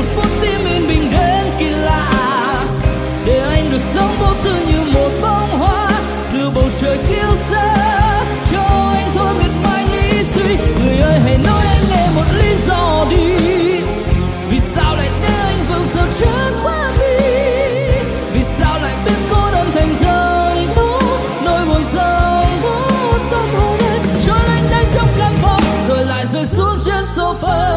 một phút tim yên bình đến kỳ lạ. Để anh được sống vô tư như một bông hoa, giữa bầu trời kiêu sa. Cho anh thôi miệt mài nghĩ suy, người ơi hãy nói anh nghe một lý do đi. Vì sao lại để anh vương sầu trước qua mi vì sao lại biết cô đơn thành dòng thú nỗi buồn dòng vút đau thấu đến trốn anh đang trong căn phòng, rồi lại rơi xuống trên sofa.